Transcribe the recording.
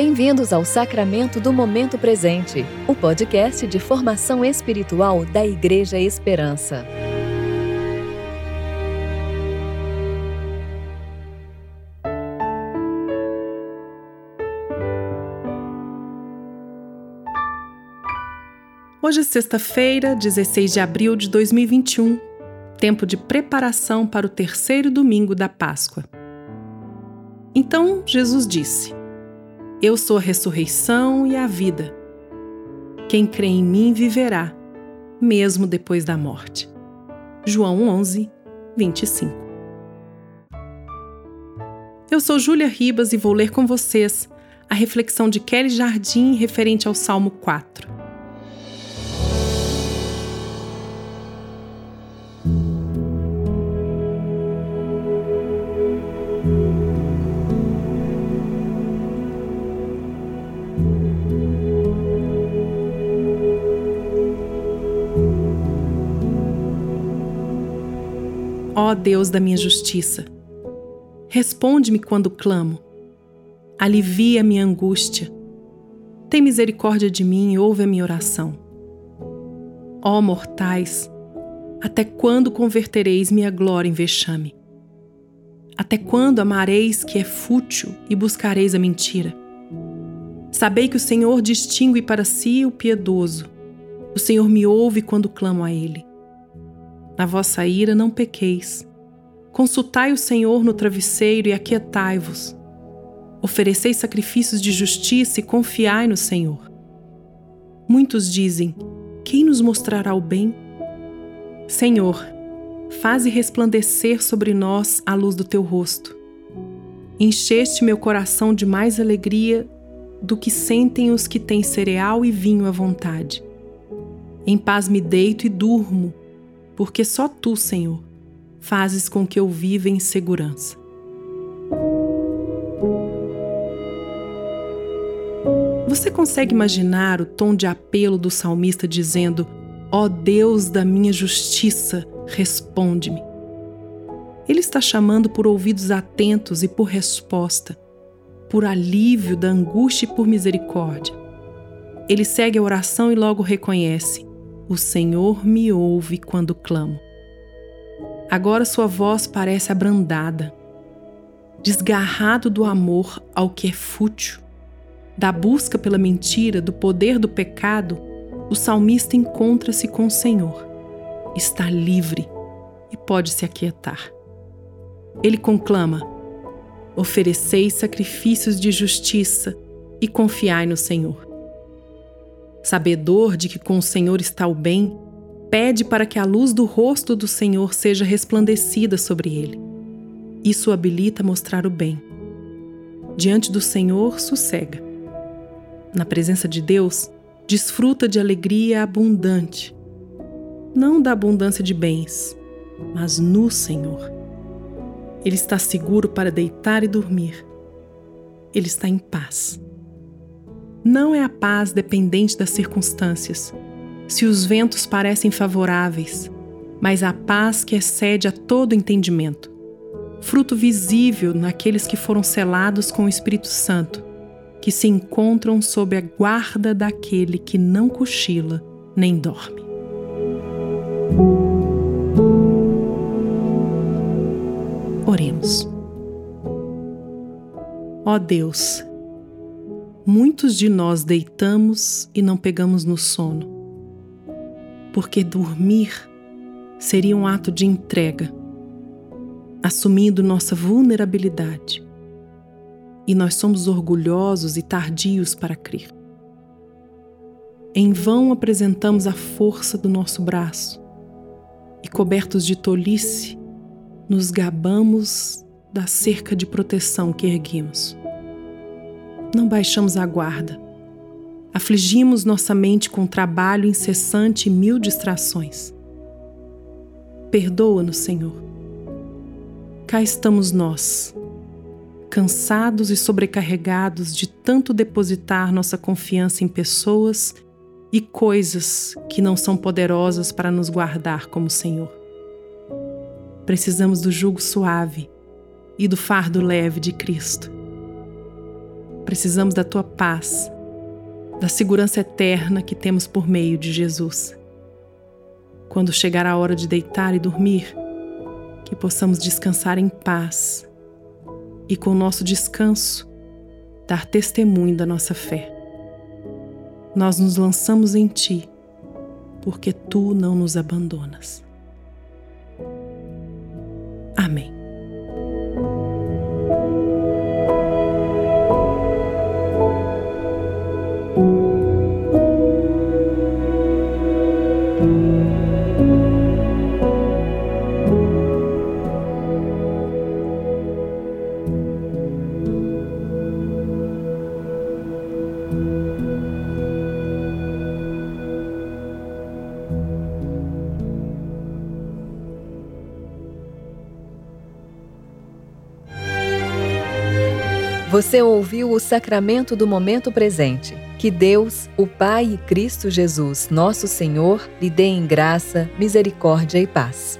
Bem-vindos ao Sacramento do Momento Presente, o podcast de formação espiritual da Igreja Esperança. Hoje é sexta-feira, 16 de abril de 2021, tempo de preparação para o terceiro domingo da Páscoa. Então Jesus disse: Eu sou a ressurreição e a vida. Quem crê em mim viverá, mesmo depois da morte. João 11, 25. Eu sou Júlia Ribas e vou ler com vocês a reflexão de Kelly Jardim referente ao Salmo 4. Ó Deus da minha justiça, responde-me quando clamo. Alivia minha angústia. Tem misericórdia de mim e ouve a minha oração. Ó mortais, até quando convertereis minha glória em vexame? Até quando amareis que é fútil e buscareis a mentira? Sabei que o Senhor distingue para si o piedoso. O Senhor me ouve quando clamo a Ele. Na vossa ira não pequeis. Consultai o Senhor no travesseiro e aquietai-vos. Ofereceis sacrifícios de justiça e confiai no Senhor. Muitos dizem: Quem nos mostrará o bem? Senhor, faze resplandecer sobre nós a luz do teu rosto. Encheste meu coração de mais alegria do que sentem os que têm cereal e vinho à vontade. Em paz me deito e durmo, porque só tu, Senhor, fazes com que eu viva em segurança. Você consegue imaginar o tom de apelo do salmista dizendo: Ó oh Deus da minha justiça, responde-me? Ele está chamando por ouvidos atentos e por resposta, por alívio da angústia e por misericórdia. Ele segue a oração e logo reconhece: o Senhor me ouve quando clamo. Agora sua voz parece abrandada, desgarrado do amor ao que é fútil, da busca pela mentira, do poder do pecado, o salmista encontra-se com o Senhor, está livre e pode se aquietar. Ele conclama: Ofereceis sacrifícios de justiça e confiai no Senhor sabedor de que com o Senhor está o bem, pede para que a luz do rosto do Senhor seja resplandecida sobre ele. Isso o habilita a mostrar o bem. Diante do Senhor, sossega. Na presença de Deus, desfruta de alegria abundante. Não da abundância de bens, mas no Senhor. Ele está seguro para deitar e dormir. Ele está em paz não é a paz dependente das circunstâncias, se os ventos parecem favoráveis, mas a paz que excede a todo entendimento, fruto visível naqueles que foram selados com o Espírito Santo, que se encontram sob a guarda daquele que não cochila nem dorme. Oremos. Ó Deus, muitos de nós deitamos e não pegamos no sono, porque dormir seria um ato de entrega, assumindo nossa vulnerabilidade. E nós somos orgulhosos e tardios para crer. Em vão apresentamos a força do nosso braço e, cobertos de tolice, nos gabamos da cerca de proteção que erguemos não baixamos a guarda. Afligimos nossa mente com trabalho incessante e mil distrações. Perdoa-nos, Senhor. Cá estamos nós, cansados e sobrecarregados de tanto depositar nossa confiança em pessoas e coisas que não são poderosas para nos guardar como Senhor. Precisamos do jugo suave e do fardo leve de Cristo Precisamos da tua paz, da segurança eterna que temos por meio de Jesus. Quando chegar a hora de deitar e dormir, que possamos descansar em paz e, com nosso descanso, dar testemunho da nossa fé. Nós nos lançamos em Ti, porque Tu não nos abandonas. Amém. Você ouviu o sacramento do momento presente. Que Deus, o Pai e Cristo Jesus, nosso Senhor, lhe dê em graça, misericórdia e paz.